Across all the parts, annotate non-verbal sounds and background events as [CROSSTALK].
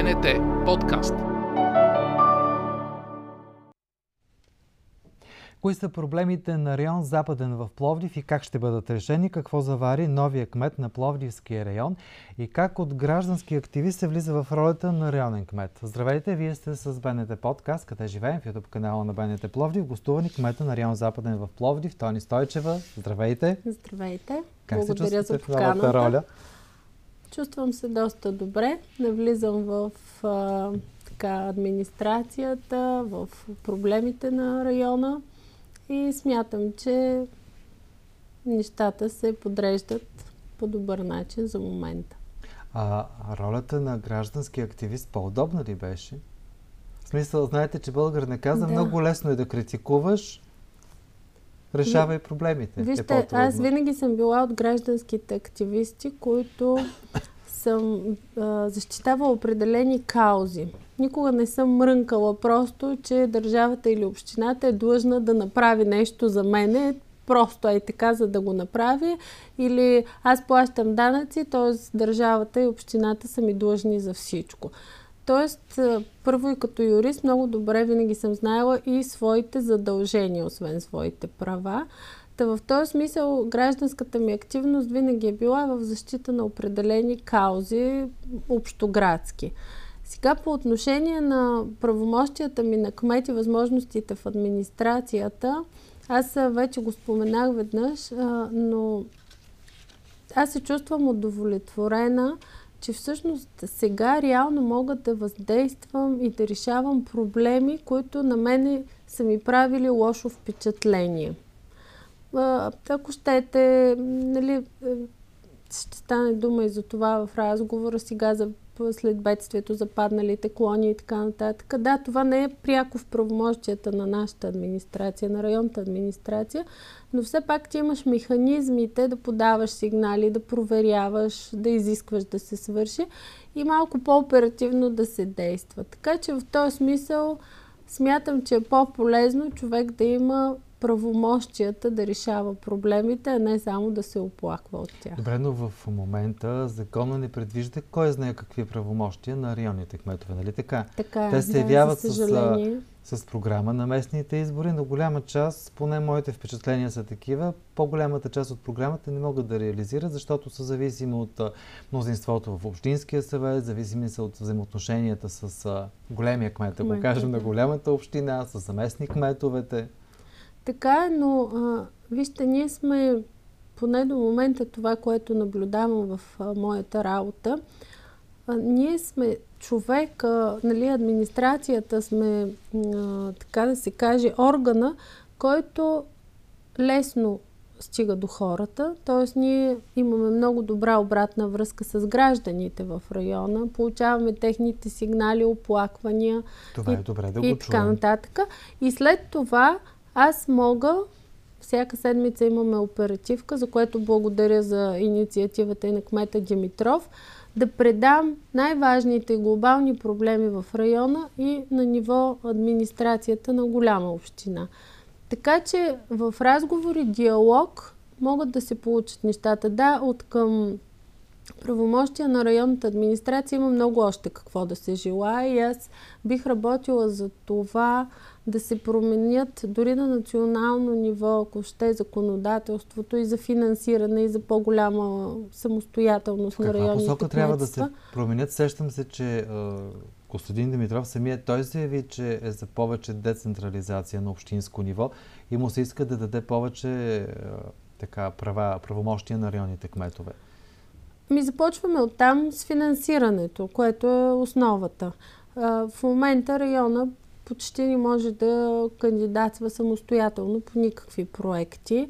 БНТ подкаст. Кои са проблемите на район Западен в Пловдив и как ще бъдат решени? Какво завари новия кмет на Пловдивския район и как от граждански активист се влиза в ролята на районен кмет? Здравейте, вие сте с БНТ подкаст, къде живеем в YouTube канала на БНТ Пловдив. Гостувани кмета на район Западен в Пловдив, Тони Стойчева. Здравейте! Здравейте! Как Благодаря се за поканата. роля? Чувствам се доста добре. Навлизам в а, така, администрацията, в проблемите на района и смятам, че нещата се подреждат по добър начин за момента. А ролята на граждански активист по-удобна ли беше? В смисъл, знаете, че българ не каза, да. много лесно е да критикуваш, решавай проблемите. Е Вижте, е аз винаги съм била от гражданските активисти, които съм а, защитавала определени каузи. Никога не съм мрънкала просто, че държавата или общината е длъжна да направи нещо за мене, просто е така, за да го направи. Или аз плащам данъци, т.е. държавата и общината са ми длъжни за всичко. Тоест, първо и като юрист много добре винаги съм знаела и своите задължения, освен своите права. Та в този смисъл гражданската ми активност винаги е била в защита на определени каузи, общоградски. Сега по отношение на правомощията ми на кмет и възможностите в администрацията, аз вече го споменах веднъж, но аз се чувствам удовлетворена, че всъщност сега реално мога да въздействам и да решавам проблеми, които на мене са ми правили лошо впечатление. Ако щете, нали, е, ще стане дума и за това в разговора сега за след бедствието, западналите клони и така нататък. Да, това не е пряко в правомощията на нашата администрация, на районната администрация, но все пак ти имаш механизмите да подаваш сигнали, да проверяваш, да изискваш да се свърши и малко по-оперативно да се действа. Така че в този смисъл смятам, че е по-полезно човек да има правомощията да решава проблемите, а не само да се оплаква от тях. Добре, но в момента закона не предвижда кой знае какви правомощия на районните кметове, нали така? Така е, Те се да, явяват с, с програма на местните избори, но голяма част, поне моите впечатления са такива, по-голямата част от програмата не могат да реализират, защото са зависими от мнозинството в Общинския съвет, зависими са от взаимоотношенията с големия кмет, ако кажем, на голямата община, с заместник кметовете. Така е, но а, вижте, ние сме, поне до момента това, което наблюдавам в а, моята работа, а, ние сме човек, а, нали, администрацията сме, а, така да се каже, органа, който лесно стига до хората. Т.е. ние имаме много добра обратна връзка с гражданите в района, получаваме техните сигнали, оплаквания. Това и, е добре да и така нататък. И след това аз мога, всяка седмица имаме оперативка, за което благодаря за инициативата и на кмета Димитров, да предам най-важните глобални проблеми в района и на ниво администрацията на голяма община. Така че в разговори, диалог могат да се получат нещата. Да, от към правомощия на районната администрация има много още какво да се желая и аз бих работила за това да се променят дори на национално ниво, ако ще законодателството и за финансиране и за по-голяма самостоятелност на районните посока трябва да се променят? Сещам се, че Костадин Димитров самия той заяви, че е за повече децентрализация на общинско ниво и му се иска да даде повече така, права, правомощия на районните кметове. Ми започваме оттам с финансирането, което е основата. В момента района почти не може да кандидатства самостоятелно по никакви проекти.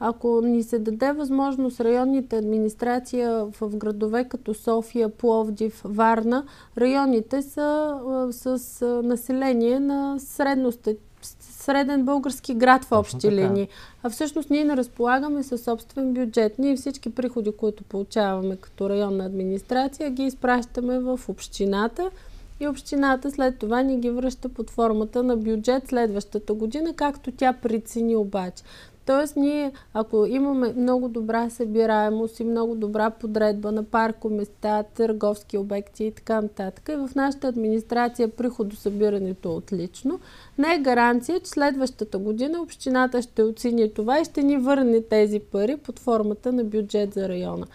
Ако ни се даде възможност районните администрация в градове като София, Пловдив, Варна, районите са с население на средно среден български град в общи линии. А всъщност ние не разполагаме със собствен бюджет. Ние всички приходи, които получаваме като районна администрация, ги изпращаме в общината и общината след това ни ги връща под формата на бюджет следващата година, както тя прецени обаче. Тоест ние, ако имаме много добра събираемост и много добра подредба на паркоместа, търговски обекти и така нататък, и в нашата администрация приходосъбирането е отлично, не е гаранция, че следващата година общината ще оцени това и ще ни върне тези пари под формата на бюджет за района.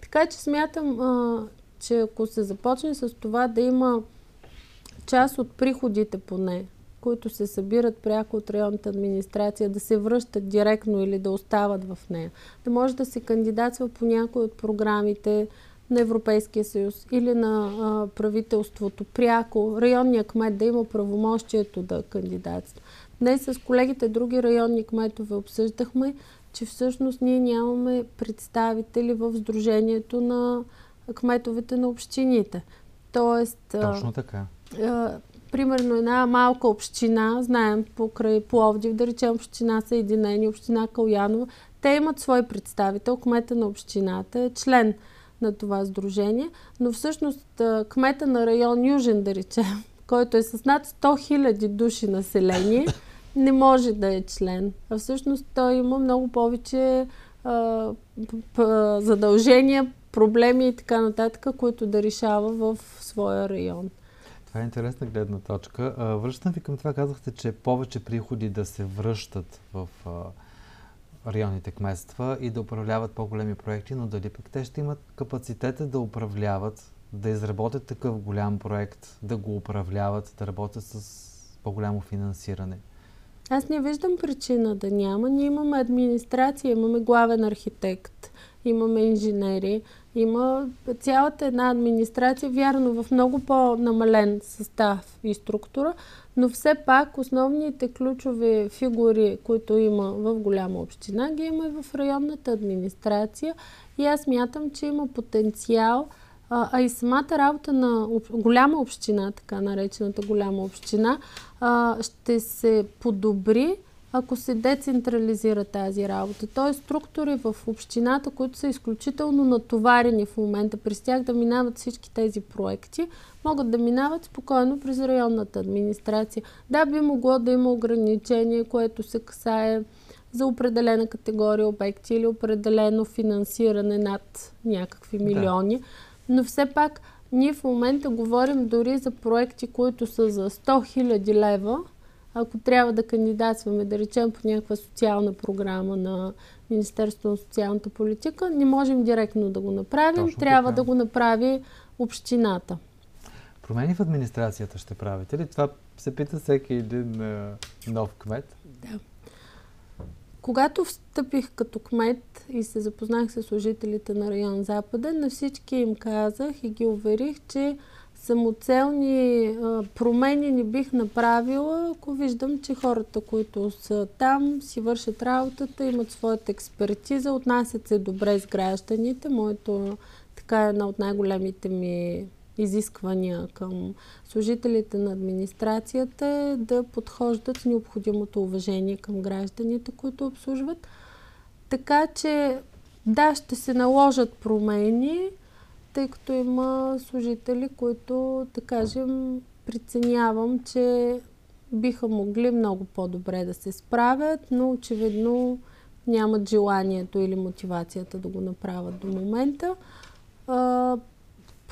Така че смятам, че ако се започне с това да има част от приходите поне, които се събират пряко от районната администрация, да се връщат директно или да остават в нея. Да може да се кандидатства по някои от програмите на Европейския съюз или на а, правителството пряко, районния кмет да има правомощието да кандидатства. Днес с колегите други районни кметове обсъждахме, че всъщност ние нямаме представители в Сдружението на кметовете на общините. Тоест, Точно така. Примерно една малка община, знаем покрай Пловдив, да речем община Съединени, община Каляново, те имат свой представител, кмета на общината е член на това сдружение, но всъщност кмета на район Южен, да речем, [LAUGHS] който е с над 100 000 души население, не може да е член. А всъщност той има много повече задължения, проблеми и така нататък, които да решава в своя район. Това е интересна гледна точка. Връщам ви към това, казахте, че повече приходи да се връщат в районните кметства и да управляват по-големи проекти, но дали пък те ще имат капацитета да управляват, да изработят такъв голям проект, да го управляват, да работят с по-голямо финансиране? Аз не виждам причина да няма. Ние имаме администрация, имаме главен архитект, имаме инженери, има цялата една администрация, вярно, в много по-намален състав и структура, но все пак основните ключови фигури, които има в голяма община, ги има и в районната администрация. И аз мятам, че има потенциал, а, а и самата работа на голяма община, така наречената голяма община, а, ще се подобри ако се децентрализира тази работа. Т.е. структури в общината, които са изключително натоварени в момента, през тях да минават всички тези проекти, могат да минават спокойно през районната администрация. Да, би могло да има ограничение, което се касае за определена категория обекти или определено финансиране над някакви милиони. Да. Но все пак ние в момента говорим дори за проекти, които са за 100 000 лева, ако трябва да кандидатстваме, да речем по някаква социална програма на Министерството на социалната политика, не можем директно да го направим. Точно трябва така. да го направи общината. Промени в администрацията ще правите ли? Това се пита всеки един е, нов кмет. Да. Когато встъпих като кмет и се запознах с служителите на район Западен, на всички им казах и ги уверих, че самоцелни промени не бих направила, ако виждам, че хората, които са там, си вършат работата, имат своята експертиза, отнасят се добре с гражданите. Моето така е една от най-големите ми изисквания към служителите на администрацията е да подхождат с необходимото уважение към гражданите, които обслужват. Така че да, ще се наложат промени, тъй като има служители, които, да кажем, преценявам, че биха могли много по-добре да се справят, но очевидно нямат желанието или мотивацията да го направят до момента.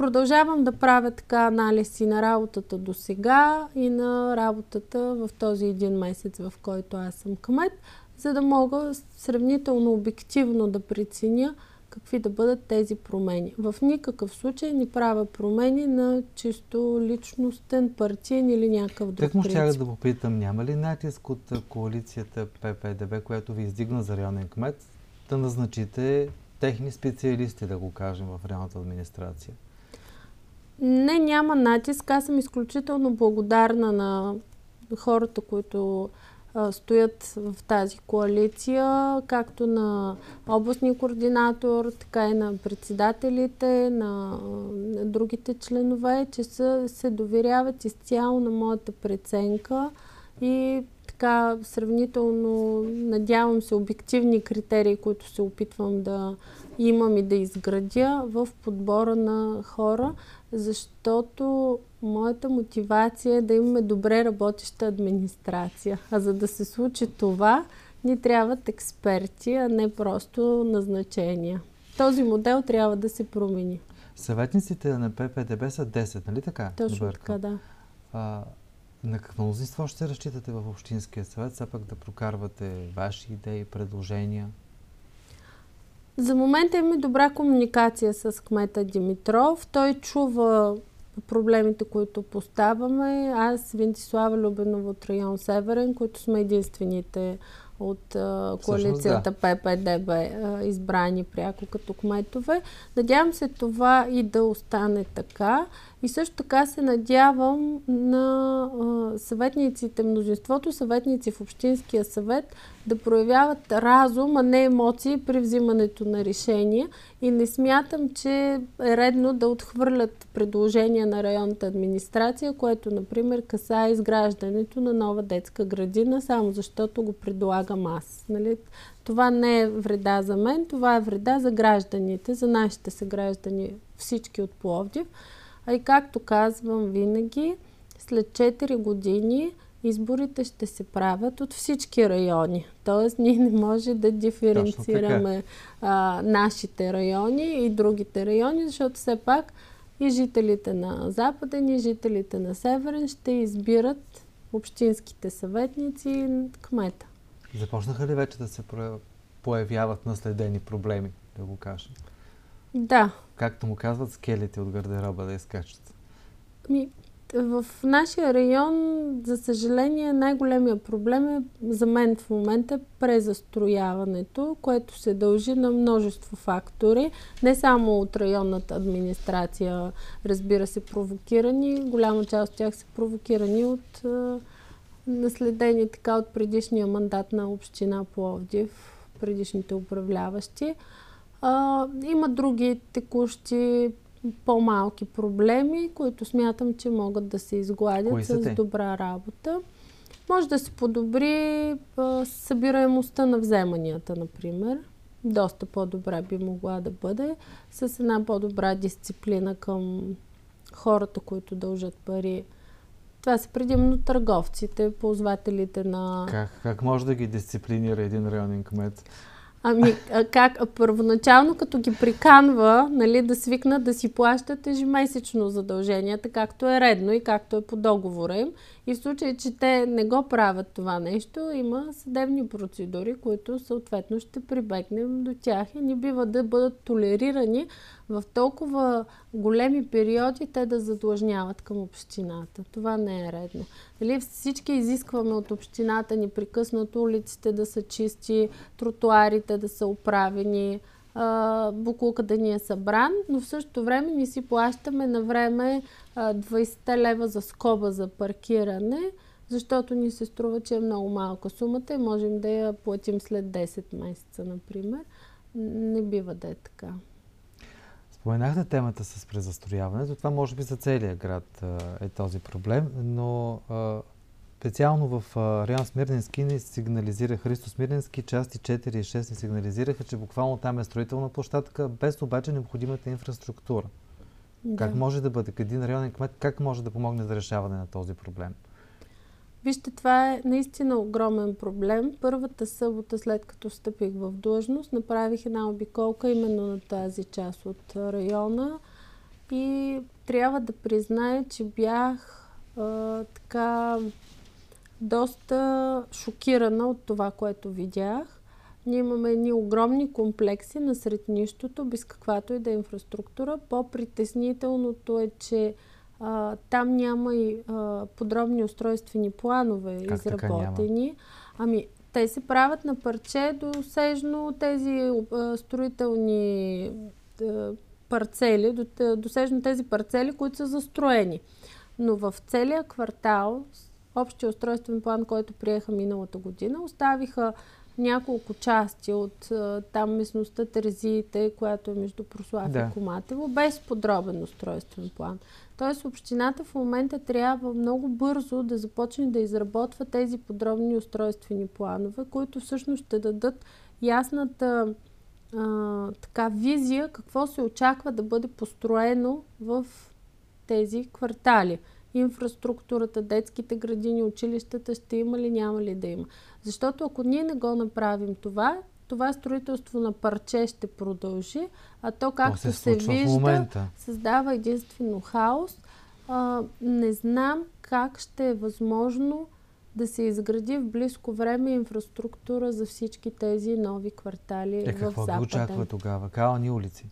Продължавам да правя така анализи на работата до сега и на работата в този един месец, в който аз съм кмет, за да мога сравнително обективно да преценя какви да бъдат тези промени. В никакъв случай не правя промени на чисто личностен, партиен или някакъв друг Так му ще да попитам, няма ли натиск от коалицията ППДБ, която ви издигна за районен кмет, да назначите техни специалисти, да го кажем, в районната администрация? Не, няма натиск. Аз съм изключително благодарна на хората, които стоят в тази коалиция, както на областния координатор, така и на председателите, на, на другите членове, че са, се доверяват изцяло на моята преценка и така сравнително, надявам се, обективни критерии, които се опитвам да имам и да изградя в подбора на хора, защото моята мотивация е да имаме добре работеща администрация. А за да се случи това, Ни трябват експерти, а не просто назначения. Този модел трябва да се промени. Съветниците на ППДБ са 10, нали така? Точно така, да. А, на какво мнозинство ще разчитате в Общинския съвет, все пак да прокарвате ваши идеи, предложения? За момента имаме добра комуникация с кмета Димитров. Той чува проблемите, които поставяме. Аз, Вентислава Любенова от район Северен, които сме единствените от а, коалицията да. ППДБ избрани пряко като кметове. Надявам се това и да остане така. И също така се надявам на а, съветниците, мнозинството съветници в Общинския съвет да проявяват разум, а не емоции при взимането на решения. И не смятам, че е редно да отхвърлят предложения на районната администрация, което, например, касае изграждането на нова детска градина, само защото го предлагам аз. Нали? Това не е вреда за мен, това е вреда за гражданите, за нашите съграждани, всички от Пловдив. А и както казвам винаги, след 4 години изборите ще се правят от всички райони. Тоест, ние не може да диференцираме а, нашите райони и другите райони, защото все пак и жителите на Западен, и жителите на Северен ще избират общинските съветници и кмета. Започнаха ли вече да се появяват наследени проблеми, да го кажем? Да. Както му казват, скелите от гардероба да изкачат. Ми, в нашия район, за съжаление, най-големия проблем е за мен в момента презастрояването, което се дължи на множество фактори. Не само от районната администрация, разбира се, провокирани. Голяма част от тях са провокирани от наследени така от предишния мандат на община Пловдив, предишните управляващи. А, има други текущи по-малки проблеми, които смятам, че могат да се изгладят с те? добра работа. Може да се подобри а, събираемостта на вземанията, например. Доста по-добра би могла да бъде с една по-добра дисциплина към хората, които дължат пари. Това са предимно търговците, ползвателите на... Как, как може да ги дисциплинира един районен кмет? Ами, как първоначално, като ги приканва нали, да свикнат да си плащат ежемесечно задълженията, както е редно и както е по договора им. И в случай, че те не го правят това нещо, има съдебни процедури, които съответно ще прибегнем до тях и не бива да бъдат толерирани в толкова големи периоди те да задлъжняват към общината. Това не е редно. Дали всички изискваме от общината непрекъснато улиците да са чисти, тротуарите да са оправени, буклука да ни е събран, но в същото време ни си плащаме на време 20 лева за скоба за паркиране, защото ни се струва, че е много малка сумата и можем да я платим след 10 месеца, например. Не бива да е така. Споменахте темата с презастрояването. Това може би за целия град е този проблем, но специално в район Смирненски ни сигнализира Христо Смирненски, части 4 и 6 ни сигнализираха, че буквално там е строителна площадка, без обаче необходимата инфраструктура. Да. Как може да бъде? Един районен кмет как може да помогне за решаване на този проблем? Вижте, това е наистина огромен проблем. Първата събота, след като стъпих в длъжност, направих една обиколка именно на тази част от района и трябва да призная, че бях а, така доста шокирана от това, което видях. Ние имаме едни огромни комплекси насред нищото, без каквато и да е инфраструктура. По-притеснителното е, че а, там няма и а, подробни устройствени планове как изработени. Ами, те се правят на парче досежно тези а, строителни а, парцели, до, досежно тези парцели, които са застроени. Но в целия квартал, общия устройствен план, който приеха миналата година, оставиха няколко части от там местността Терезиите, която е между Прослав да. и Коматево, без подробен устройствен план. Тоест общината в момента трябва много бързо да започне да изработва тези подробни устройствени планове, които всъщност ще дадат ясната а, така визия какво се очаква да бъде построено в тези квартали. Инфраструктурата, детските градини, училищата ще има ли, няма ли да има. Защото ако ние не го направим това, това строителство на парче ще продължи, а то както то се, се вижда, създава единствено хаос. А, не знам как ще е възможно да се изгради в близко време инфраструктура за всички тези нови квартали е, в Западен. Какво ги очаква тогава? Кални улици?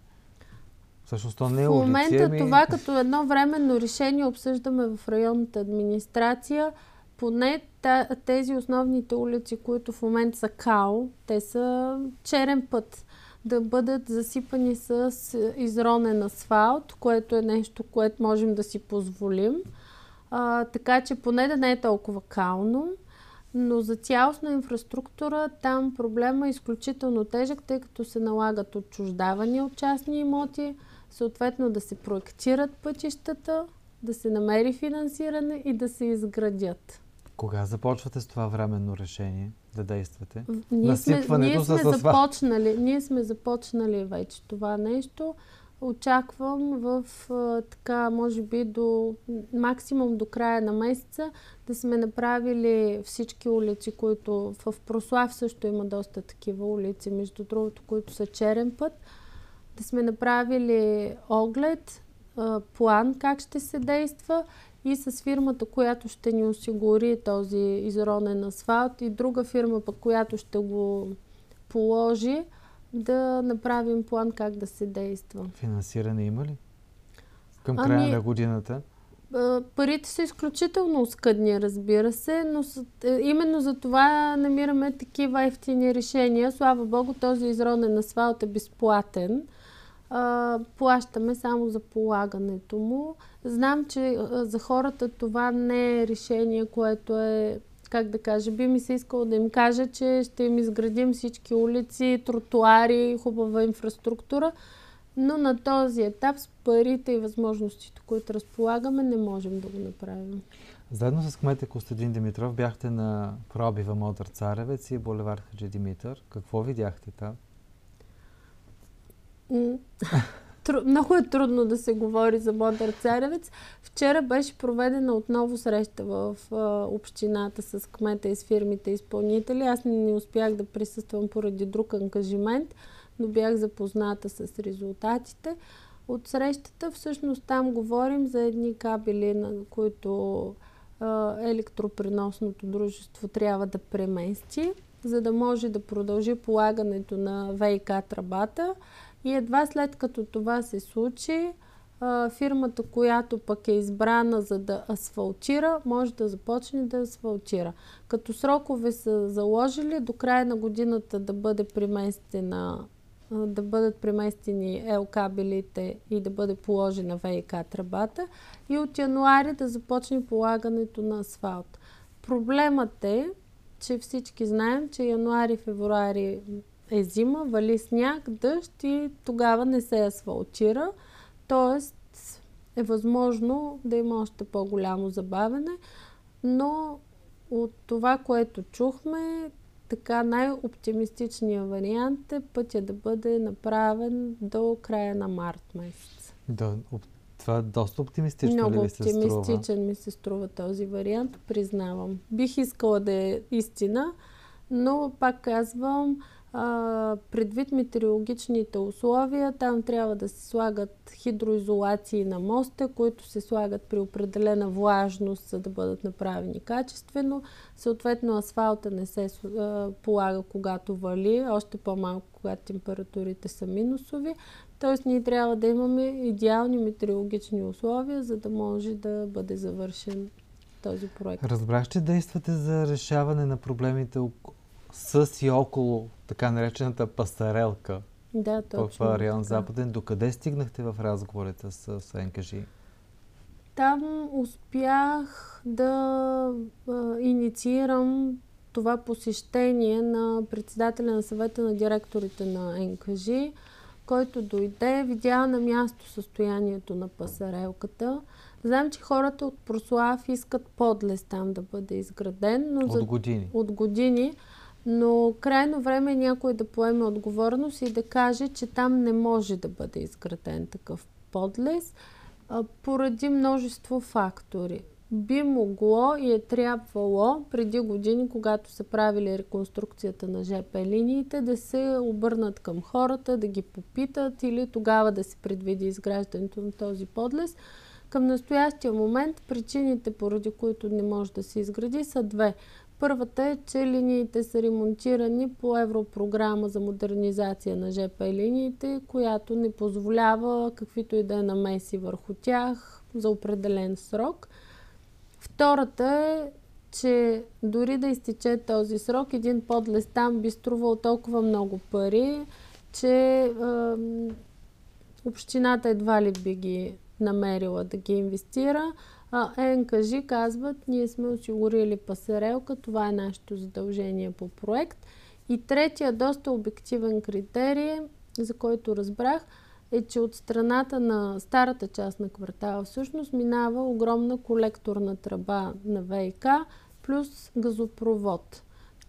Всъщност то не е В момента улици, ами... това като едно временно решение обсъждаме в районната администрация. Поне тези основните улици, които в момента са КАО, те са черен път да бъдат засипани с изронен асфалт, което е нещо, което можем да си позволим. А, така че поне да не е толкова кално. Но за цялостна инфраструктура там проблема е изключително тежък, тъй като се налагат отчуждавания от частни имоти, съответно да се проектират пътищата, да се намери финансиране и да се изградят. Кога започвате с това временно решение да действате? Ние сме, ние сме започнали, ние сме започнали вече това нещо. Очаквам в така, може би до максимум до края на месеца да сме направили всички улици, които в Прослав също има доста такива улици, между другото, които са черен път. Да сме направили оглед, план как ще се действа и с фирмата, която ще ни осигури този изронен асфалт и друга фирма, пък, която ще го положи, да направим план как да се действа. Финансиране има ли? Към края ами, на годината? Парите са изключително скъдни, разбира се, но е, именно за това намираме такива ефтини решения. Слава Богу, този изронен асфалт е безплатен. Плащаме само за полагането му. Знам, че за хората това не е решение, което е как да кажа, би ми се искало да им кажа, че ще им изградим всички улици, тротуари, хубава инфраструктура, но на този етап с парите и възможностите, които разполагаме, не можем да го направим. Заедно с кмета Костадин Димитров бяхте на пробива Модър Царевец и Боливар Хаджи Димитър. Какво видяхте там? Много е трудно да се говори за Модър Царевец. Вчера беше проведена отново среща в общината с кмета и с фирмите изпълнители. Аз не, успях да присъствам поради друг ангажимент, но бях запозната с резултатите от срещата. Всъщност там говорим за едни кабели, на които електропреносното дружество трябва да премести, за да може да продължи полагането на ВИК тръбата и едва след като това се случи, фирмата, която пък е избрана за да асфалтира, може да започне да асфалтира. Като срокове са заложили до края на годината да бъде преместена да бъдат преместени ел кабелите и да бъде положена ВИК тръбата и от януари да започне полагането на асфалт. Проблемът е, че всички знаем, че януари-февруари е зима, вали сняг, дъжд и тогава не се асфалтира. Тоест е възможно да има още по-голямо забавене, но от това, което чухме, така най-оптимистичният вариант е пътя да бъде направен до края на март месец. Да, това е доста оптимистично Много ли ви се оптимистичен струва? ми се струва този вариант, признавам. Бих искала да е истина, но пак казвам, а, предвид метеорологичните условия, там трябва да се слагат хидроизолации на моста, които се слагат при определена влажност, за да бъдат направени качествено. Съответно, асфалта не се а, полага когато вали, още по-малко, когато температурите са минусови. Тоест, ние трябва да имаме идеални метеорологични условия, за да може да бъде завършен този проект. Разбрах, че действате за решаване на проблемите с и около така наречената пасарелка да, точно, в район така. Западен. Докъде стигнахте в разговорите с, с НКЖ? Там успях да а, инициирам това посещение на председателя на съвета на директорите на НКЖ, който дойде, видя на място състоянието на пасарелката. Знам, че хората от Прослав искат подлез там да бъде изграден. Но от за... години. От години. Но крайно време е някой да поеме отговорност и да каже, че там не може да бъде изграден такъв подлез. поради множество фактори. Би могло и е трябвало преди години, когато са правили реконструкцията на ЖП линиите, да се обърнат към хората, да ги попитат или тогава да се предвиди изграждането на този подлез. Към настоящия момент причините, поради които не може да се изгради, са две. Първата е, че линиите са ремонтирани по европрограма за модернизация на ЖП линиите, която не позволява каквито и да е намеси върху тях за определен срок. Втората е, че дори да изтече този срок, един подлез там би струвал толкова много пари, че е, общината едва ли би ги намерила да ги инвестира. А НКЖ казват, ние сме осигурили пасарелка, това е нашето задължение по проект. И третия, доста обективен критерий, за който разбрах, е, че от страната на старата част на квартала всъщност минава огромна колекторна тръба на ВИК плюс газопровод.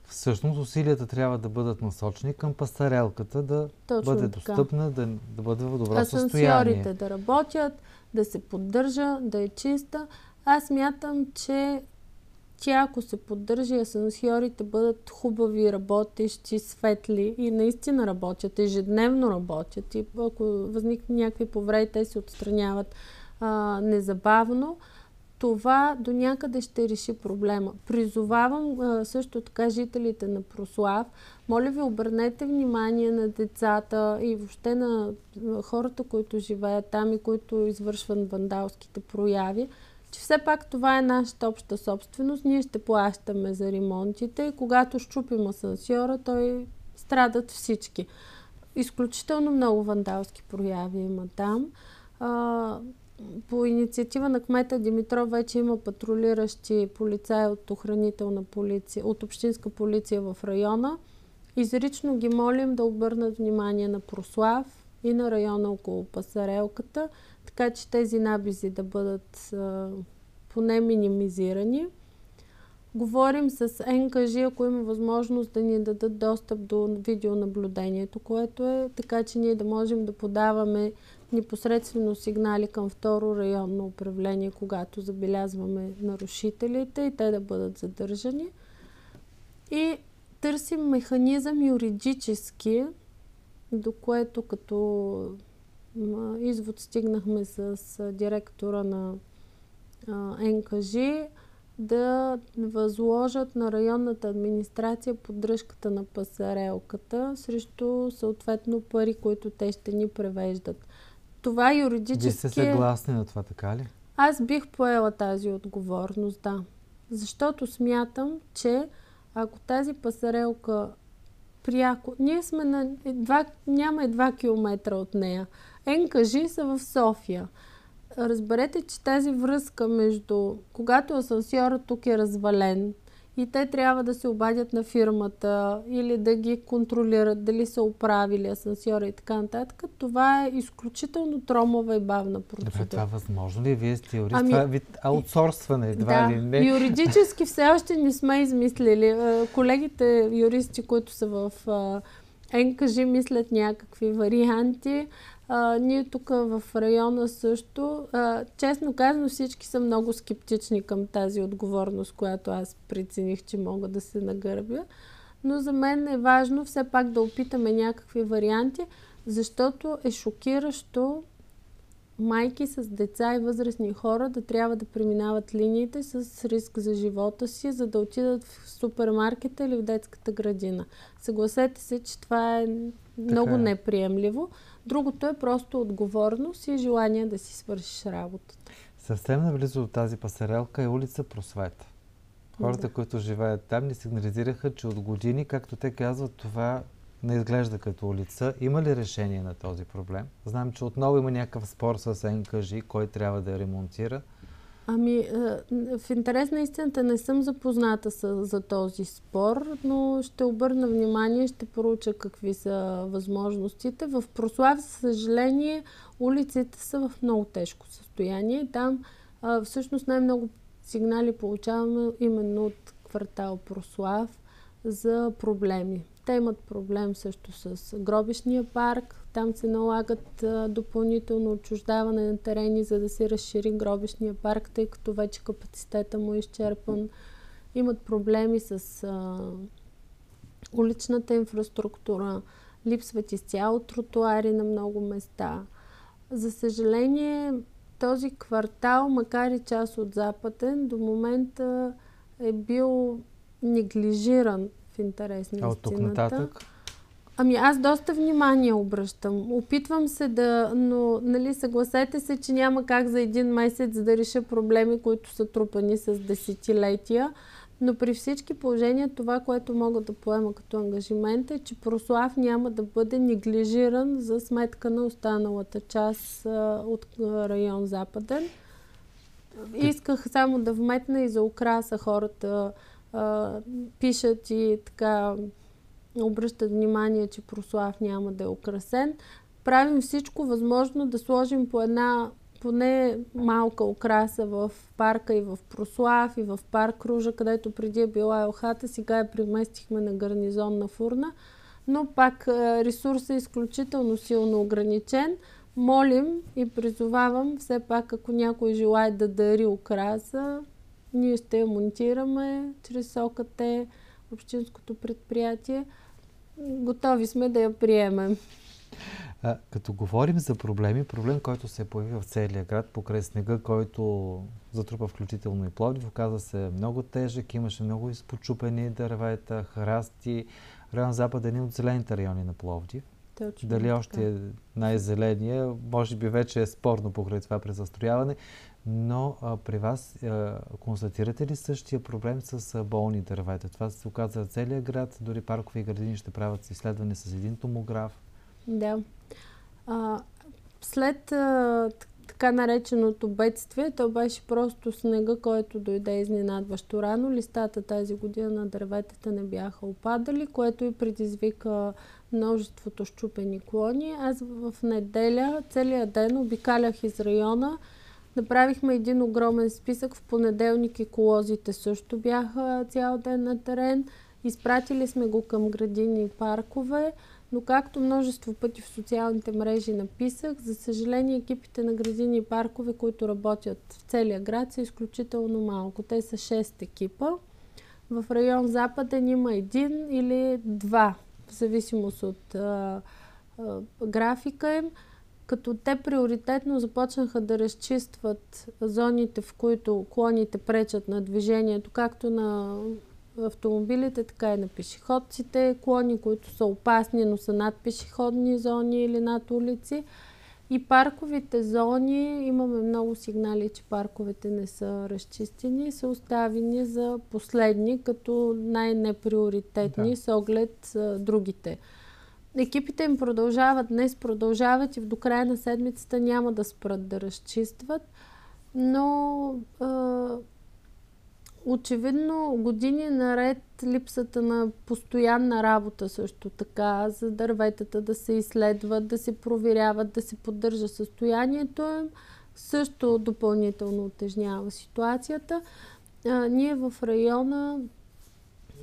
Всъщност усилията трябва да бъдат насочени към пасарелката, да Точно бъде така. достъпна, да, да бъде в добро състояние. Асансьорите да работят, да се поддържа, да е чиста. Аз мятам, че тя, ако се поддържа и асансьорите бъдат хубави, работещи, светли и наистина работят, ежедневно работят и ако възникнат някакви повреди, те се отстраняват а, незабавно, това до някъде ще реши проблема. Призовавам а, също така жителите на Прослав, моля ви обърнете внимание на децата и въобще на хората, които живеят там и които извършват вандалските прояви, че все пак това е нашата обща собственост. Ние ще плащаме за ремонтите и когато щупим асансьора, той страдат всички. Изключително много вандалски прояви има там. А, по инициатива на кмета Димитров вече има патрулиращи полицаи от охранителна полиция, от общинска полиция в района. Изрично ги молим да обърнат внимание на Прослав и на района около Пасарелката, така че тези набизи да бъдат а, поне минимизирани. Говорим с НКЖ, ако има възможност да ни дадат достъп до видеонаблюдението, което е така, че ние да можем да подаваме непосредствено сигнали към второ районно управление, когато забелязваме нарушителите и те да бъдат задържани. И търсим механизъм юридически, до което като извод стигнахме с директора на НКЖ да възложат на районната администрация поддръжката на пасарелката срещу съответно пари, които те ще ни превеждат. Това юридически... Вие сте съгласни на това, така ли? Аз бих поела тази отговорност, да. Защото смятам, че ако тази пасарелка пряко... Ние сме на два, няма и 2 км от нея. НКЖ са в София. Разберете, че тази връзка между когато асансьорът тук е развален, и те трябва да се обадят на фирмата или да ги контролират дали са оправили асансьора и така нататък. Това е изключително тромова и бавна процедура. Добре, това възможно ли? Вие сте юрист. Ами, това е вид аутсорсване, едва да, ли не? юридически все още не сме измислили. Колегите юристи, които са в НКЖ, мислят някакви варианти. А, ние тук в района също, а, честно казано, всички са много скептични към тази отговорност, която аз прецених, че мога да се нагърбя. Но за мен е важно все пак да опитаме някакви варианти, защото е шокиращо майки с деца и възрастни хора да трябва да преминават линиите с риск за живота си, за да отидат в супермаркета или в детската градина. Съгласете се, че това е много е. неприемливо. Другото е просто отговорност и желание да си свършиш работата. Съвсем наблизо от тази пасарелка е улица Просвета. Хората, да. които живеят там, ни сигнализираха, че от години, както те казват, това не изглежда като улица. Има ли решение на този проблем? Знам, че отново има някакъв спор с НКЖ, кой трябва да я ремонтира. Ами, е, в интерес на истината не съм запозната с, за този спор, но ще обърна внимание, ще поруча какви са възможностите. В Прослав, за съжаление, улиците са в много тежко състояние. Там а, всъщност най-много сигнали получаваме именно от квартал Прослав за проблеми. Те имат проблем също с гробишния парк. Там се налагат допълнително отчуждаване на терени, за да се разшири гробишния парк, тъй като вече капацитета му е изчерпан. Имат проблеми с а, уличната инфраструктура, липсват изцяло тротуари на много места. За съжаление, този квартал, макар и част от Западен, до момента е бил неглижиран в интерес на А от тук нататък? Ами аз доста внимание обръщам. Опитвам се да, но нали, съгласете се, че няма как за един месец да реша проблеми, които са трупани с десетилетия. Но при всички положения това, което мога да поема като ангажимент е, че Прослав няма да бъде неглижиран за сметка на останалата част а, от район Западен. Исках само да вметна и за украса хората а, пишат и така обръщат внимание, че Прослав няма да е украсен. Правим всичко възможно да сложим по една поне малка окраса в парка и в Прослав и в парк Ружа, където преди е била елхата, сега я приместихме на гарнизонна фурна, но пак ресурсът е изключително силно ограничен. Молим и призовавам все пак, ако някой желая да дари окраса, ние ще я монтираме чрез ОКТ, общинското предприятие. Готови сме да я приемем. А, като говорим за проблеми, проблем, който се появи в целия град покрай снега, който затрупа включително и Пловдив, оказа се много тежък, имаше много изпочупени дървета, храсти. Район Запад е от зелените райони на Пловдив. Точно, Дали още е най-зеления, може би вече е спорно покрай това презастрояване, но а, при вас а, констатирате ли същия проблем с а, болни дървета? Това се оказа целият град, дори паркови градини ще правят изследване с един томограф. Да. А, след а, така нареченото бедствие, то беше просто снега, който дойде изненадващо рано. Листата тази година на дърветата не бяха опадали, което и предизвика множеството щупени клони. Аз в неделя целият ден обикалях из района. Направихме един огромен списък. В понеделник еколозите също бяха цял ден на терен. Изпратили сме го към градини и паркове. Но както множество пъти в социалните мрежи написах, за съжаление екипите на градини и паркове, които работят в целия град, са изключително малко. Те са 6 екипа. В район Западен има един или два, в зависимост от а, а, графика им като те приоритетно започнаха да разчистват зоните, в които клоните пречат на движението, както на автомобилите, така и на пешеходците, клони, които са опасни, но са над пешеходни зони или над улици. И парковите зони, имаме много сигнали, че парковете не са разчистени, са оставени за последни, като най-неприоритетни да. с оглед а, другите. Екипите им продължават, днес продължават и до края на седмицата няма да спрат да разчистват, но а, Очевидно години наред липсата на постоянна работа също така, за дърветата да се изследват, да се проверяват, да се поддържа състоянието им, също допълнително отежнява ситуацията. А, ние в района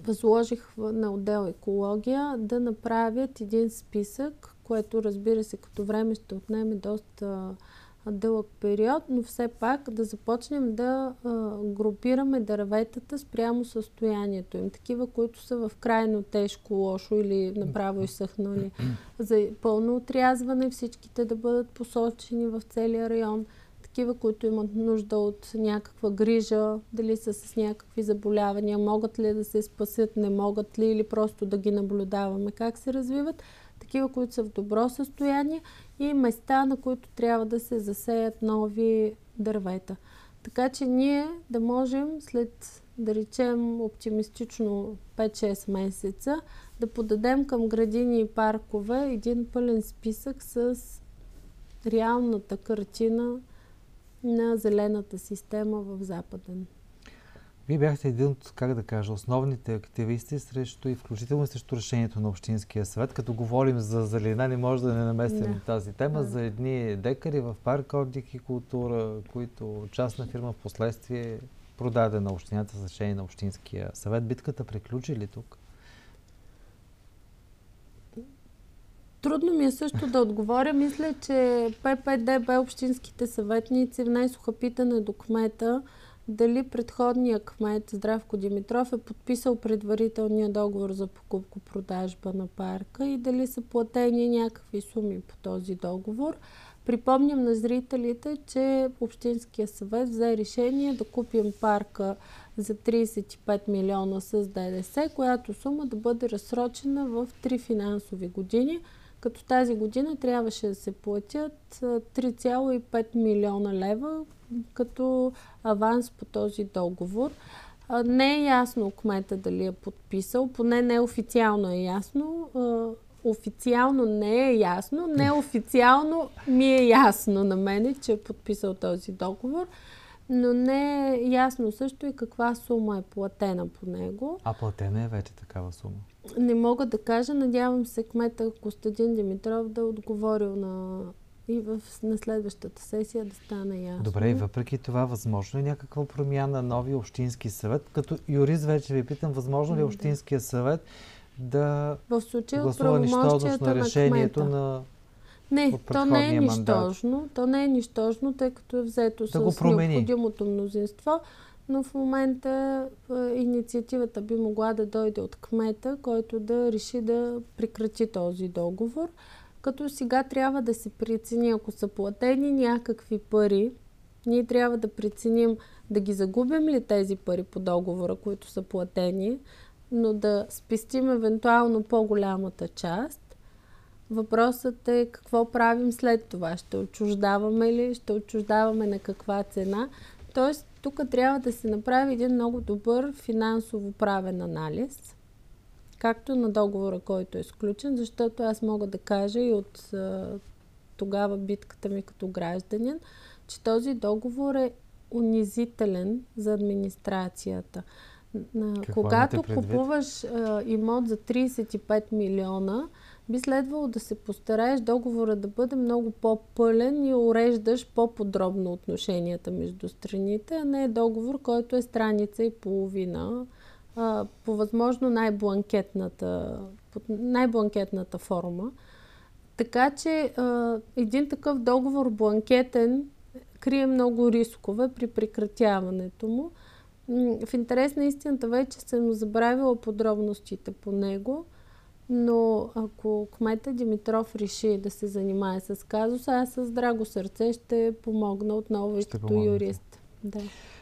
възложих на отдел екология да направят един списък, което разбира се като време ще отнеме доста дълъг период, но все пак да започнем да а, групираме дърветата спрямо състоянието им. Такива, които са в крайно тежко, лошо или направо изсъхнали. За пълно отрязване всичките да бъдат посочени в целия район. Такива, които имат нужда от някаква грижа, дали са с някакви заболявания, могат ли да се спасят, не могат ли или просто да ги наблюдаваме как се развиват такива, които са в добро състояние и места, на които трябва да се засеят нови дървета. Така че ние да можем след, да речем, оптимистично 5-6 месеца, да подадем към градини и паркове един пълен списък с реалната картина на зелената система в Западен. Вие бяхте един от, как да кажа, основните активисти срещу и включително и срещу решението на Общинския съвет. Като говорим за зелена, не може да не наместим да. тази тема да. за едни декари в парк отдих и култура, които частна фирма в последствие продаде на общината с решение на Общинския съвет. Битката приключи ли тук? Трудно ми е също да отговоря. Мисля, че ППДБ, общинските съветници, внесоха питане до кмета дали предходният кмет Здравко Димитров е подписал предварителния договор за покупко-продажба на парка и дали са платени някакви суми по този договор. Припомням на зрителите, че Общинския съвет взе решение да купим парка за 35 милиона с ДДС, която сума да бъде разсрочена в три финансови години, като тази година трябваше да се платят 3,5 милиона лева като аванс по този договор. Не е ясно кмета дали е подписал, поне неофициално е ясно официално не е ясно, неофициално ми е ясно на мене, че е подписал този договор, но не е ясно също и каква сума е платена по него. А платена е вече такава сума? Не мога да кажа. Надявам се кмета Костадин Димитров да е отговорил на и в, на следващата сесия да стане ясно. Добре, и въпреки това, възможно е някаква промяна на нови общински съвет? Като юрист вече ви питам, възможно ли е Общинския съвет да в случай гласува нищожно решението на, на не, то не е нищожно. Мандат. То не е нищожно, тъй като е взето да с необходимото мнозинство. Но в момента е, инициативата би могла да дойде от кмета, който да реши да прекрати този договор. Като сега трябва да се прецени, ако са платени някакви пари, ние трябва да преценим да ги загубим ли тези пари по договора, които са платени, но да спестим евентуално по-голямата част. Въпросът е какво правим след това. Ще отчуждаваме ли? Ще отчуждаваме на каква цена? Тоест, тук трябва да се направи един много добър финансово правен анализ, както на договора, който е сключен, защото аз мога да кажа и от тогава битката ми като гражданин, че този договор е унизителен за администрацията. Какво Когато купуваш а, имот за 35 милиона, би следвало да се постараеш договора да бъде много по-пълен и уреждаш по-подробно отношенията между страните, а не е договор, който е страница и половина а, по възможно най-бланкетната, най-бланкетната форма. Така че а, един такъв договор бланкетен крие много рискове при прекратяването му. В интерес на истината вече съм забравила подробностите по него, но ако кмета Димитров реши да се занимае с казуса, аз с драго сърце ще помогна отново ще като юрист. Да.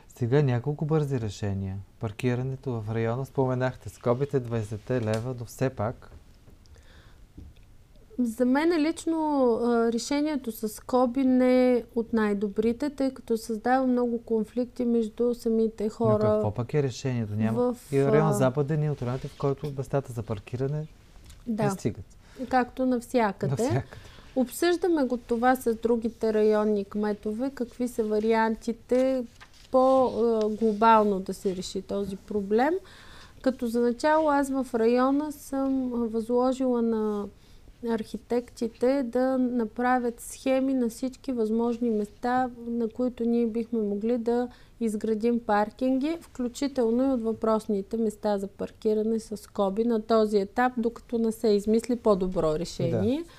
Сега няколко бързи решения. Паркирането в района, споменахте скобите 20 лева, но все пак за мен лично решението с Коби не е от най-добрите, тъй като създава много конфликти между самите хора. Но какво пък е решението? Няма в, и район Западен и от районите, в който местата за паркиране да. не стигат. Както навсякъде. навсякъде. Обсъждаме го това с другите районни кметове, какви са вариантите по-глобално да се реши този проблем. Като за начало аз в района съм възложила на архитектите да направят схеми на всички възможни места, на които ние бихме могли да изградим паркинги, включително и от въпросните места за паркиране с скоби на този етап, докато не се измисли по-добро решение. Да.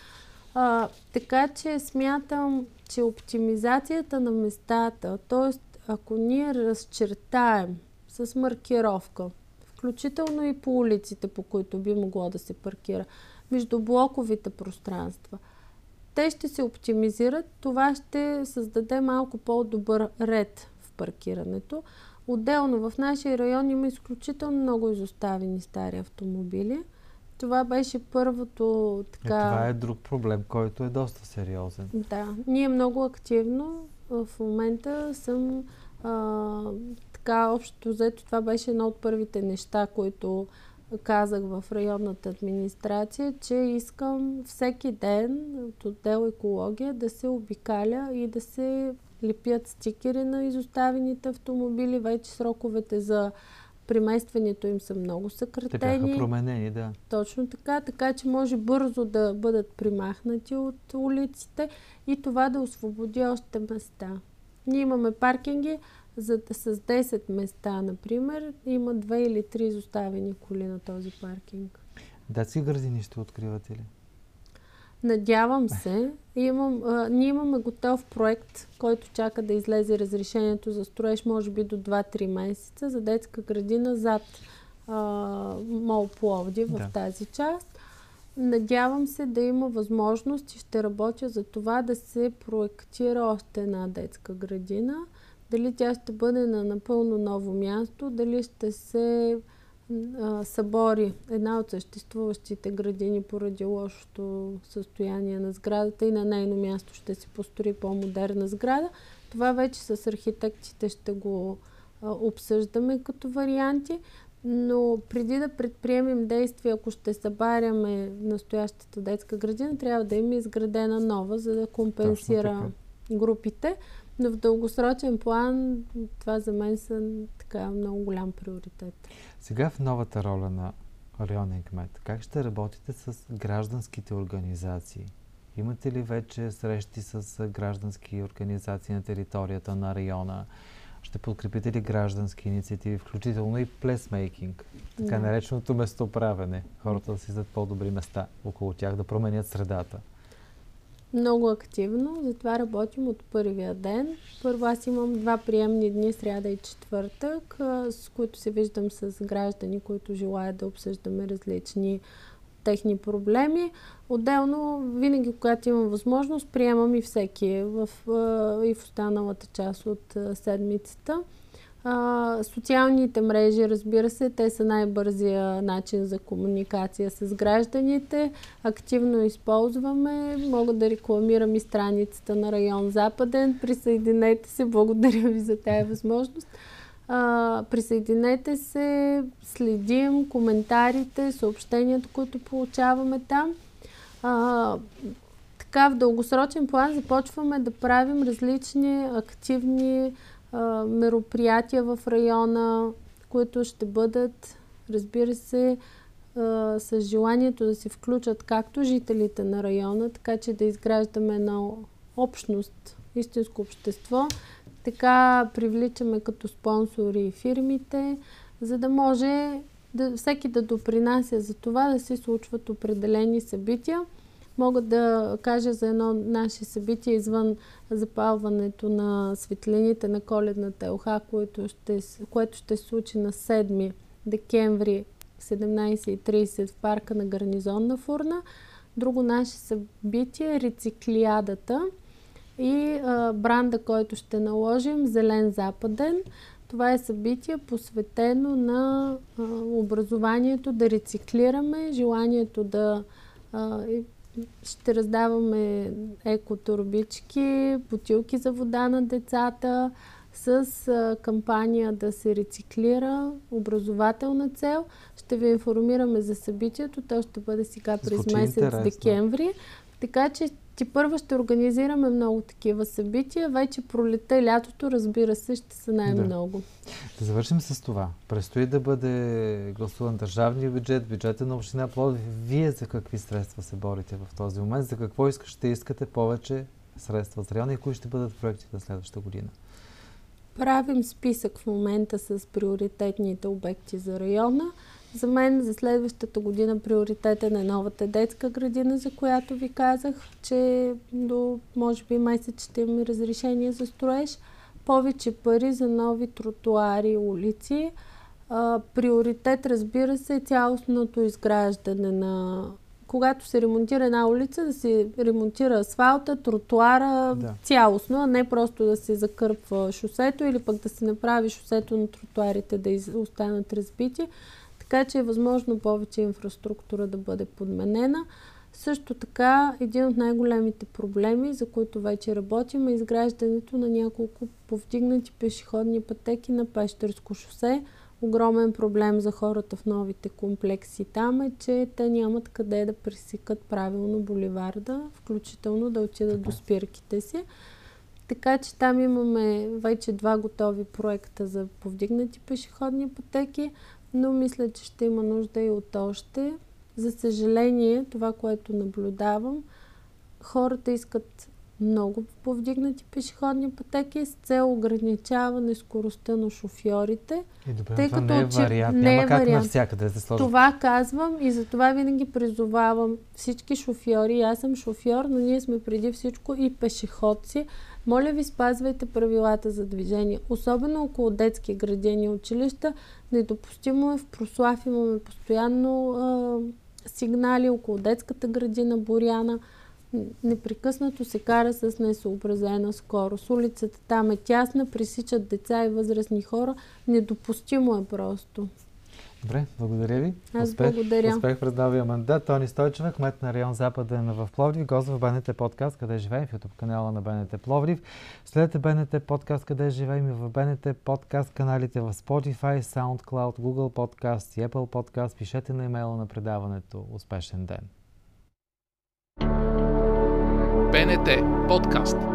А, така че смятам, че оптимизацията на местата, т.е. ако ние разчертаем с маркировка, включително и по улиците, по които би могло да се паркира, между блоковите пространства. Те ще се оптимизират, това ще създаде малко по-добър ред паркирането. Отделно в нашия район има изключително много изоставени стари автомобили. Това беше първото така... Е, това е друг проблем, който е доста сериозен. Да. Ние много активно в момента съм а, така общо взето това беше едно от първите неща, които казах в районната администрация, че искам всеки ден от отдел екология да се обикаля и да се лепят стикери на изоставените автомобили. Вече сроковете за приместването им са много съкратени. Те бяха променени, да. Точно така, така че може бързо да бъдат примахнати от улиците и това да освободи още места. Ние имаме паркинги, за да с 10 места, например, има две или три изоставени коли на този паркинг. Датски градини ще откривате ли? Надявам се. Имам, а, ние имаме готов проект, който чака да излезе разрешението за строеж, може би до 2-3 месеца, за детска градина зад а, Мол Пловди в да. тази част. Надявам се да има възможност и ще работя за това да се проектира още една детска градина. Дали тя ще бъде на напълно ново място, дали ще се събори една от съществуващите градини поради лошото състояние на сградата и на нейно място ще се построи по-модерна сграда. Това вече с архитектите ще го а, обсъждаме като варианти. Но преди да предприемем действия, ако ще събаряме настоящата детска градина, трябва да има изградена нова, за да компенсира групите. Но в дългосрочен план това за мен са така много голям приоритет. Сега в новата роля на районен кмет, как ще работите с гражданските организации? Имате ли вече срещи с граждански организации на територията на района? Ще подкрепите ли граждански инициативи, включително и плесмейкинг, така да. нареченото местоправене, хората да си издат по-добри места около тях, да променят средата? Много активно, затова работим от първия ден. Първо аз имам два приемни дни, сряда и четвъртък, с които се виждам с граждани, които желаят да обсъждаме различни техни проблеми. Отделно, винаги, когато имам възможност, приемам и всеки в, и в останалата част от седмицата. А, социалните мрежи, разбира се, те са най-бързия начин за комуникация с гражданите. Активно използваме. Мога да рекламирам и страницата на район Западен. Присъединете се. Благодаря ви за тази възможност. А, присъединете се, следим коментарите, съобщенията, които получаваме там. А, така в дългосрочен план започваме да правим различни активни мероприятия в района, които ще бъдат, разбира се, а, с желанието да се включат както жителите на района, така че да изграждаме една общност, истинско общество, така привличаме като спонсори фирмите, за да може да, всеки да допринася за това да се случват определени събития. Мога да кажа за едно наше събитие извън запалването на светлините на коледната елха, което ще, което ще се случи на 7 декември 17.30 в парка на гарнизонна фурна. Друго наше събитие е рециклиадата и а, бранда, който ще наложим, Зелен Западен. Това е събитие посветено на а, образованието да рециклираме, желанието да а, ще раздаваме екотурбички, бутилки за вода на децата с кампания да се рециклира, образователна цел. Ще ви информираме за събитието. То ще бъде сега през месец интересно. декември. Така че ти първо ще организираме много такива събития. Вече пролета и лятото, разбира се, ще са най-много. Да. да завършим с това. Престои да бъде гласуван държавния бюджет, бюджета на община Пловдив. Вие за какви средства се борите в този момент? За какво ще искате повече средства за района и кои ще бъдат проектите на следващата година? Правим списък в момента с приоритетните обекти за района. За мен за следващата година приоритетен е новата детска градина, за която ви казах, че до може би месец ще имаме разрешение за строеж. Повече пари за нови тротуари и улици. А, приоритет, разбира се, е цялостното изграждане на когато се ремонтира една улица, да се ремонтира асфалта, тротуара да. цялостно, а не просто да се закърпва шосето или пък да се направи шосето на тротуарите да из... останат разбити. Така че е възможно повече инфраструктура да бъде подменена. Също така, един от най-големите проблеми, за които вече работим, е изграждането на няколко повдигнати пешеходни пътеки на Пещерско шосе. Огромен проблем за хората в новите комплекси там е, че те нямат къде да пресекат правилно боливарда, включително да отидат до спирките си. Така че там имаме вече два готови проекта за повдигнати пешеходни пътеки но мисля, че ще има нужда и от още. За съжаление, това, което наблюдавам, хората искат много повдигнати пешеходни пътеки с цел ограничаване скоростта на шофьорите. И добре, тъй това като не е вариант. Не Няма е как вариант. навсякъде да се сложат. Това казвам и за това винаги призовавам всички шофьори. Аз съм шофьор, но ние сме преди всичко и пешеходци. Моля ви, спазвайте правилата за движение. Особено около детски градини и училища. Недопустимо е в Прослав. Имаме постоянно а, сигнали около детската градина Боряна непрекъснато се кара с несъобразена скорост. Улицата там е тясна, пресичат деца и възрастни хора. Недопустимо е просто. Добре, благодаря ви. Аз успех, благодаря. Успех през новия мандат. Тони Стойчева, кмет на район Западен в Пловдив, гост в БНТ подкаст Къде живеем в YouTube канала на БНТ Пловдив. Следете БНТ подкаст Къде живеем и в БНТ подкаст каналите в Spotify, SoundCloud, Google Podcast и Apple Podcast. Пишете на имейла на предаването. Успешен ден! БНТ подкаст.